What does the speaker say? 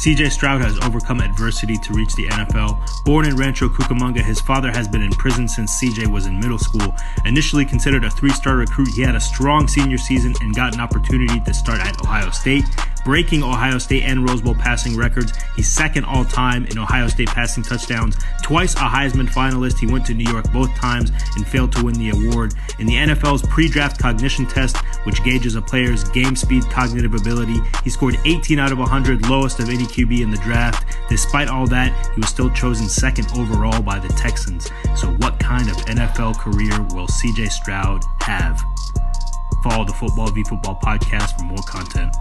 CJ Stroud has overcome adversity to reach the NFL. Born in Rancho Cucamonga, his father has been in prison since CJ was in middle school. Initially considered a three star recruit, he had a strong senior season and got an opportunity to start at Ohio State breaking Ohio State and Rose Bowl passing records. He's second all time in Ohio State passing touchdowns. Twice a Heisman finalist. He went to New York both times and failed to win the award. In the NFL's pre draft cognition test, which gauges a player's game speed cognitive ability, he scored 18 out of 100, lowest of any QB in the draft. Despite all that, he was still chosen second overall by the Texans. So, what kind of NFL career will CJ Stroud have? Follow the Football v Football podcast for more content.